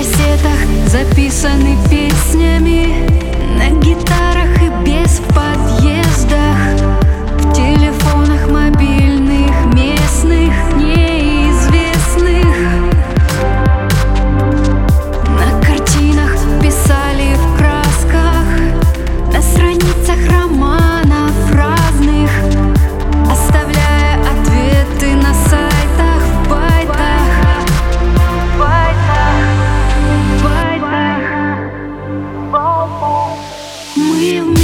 кассетах записаны песнями на гитаре. with me.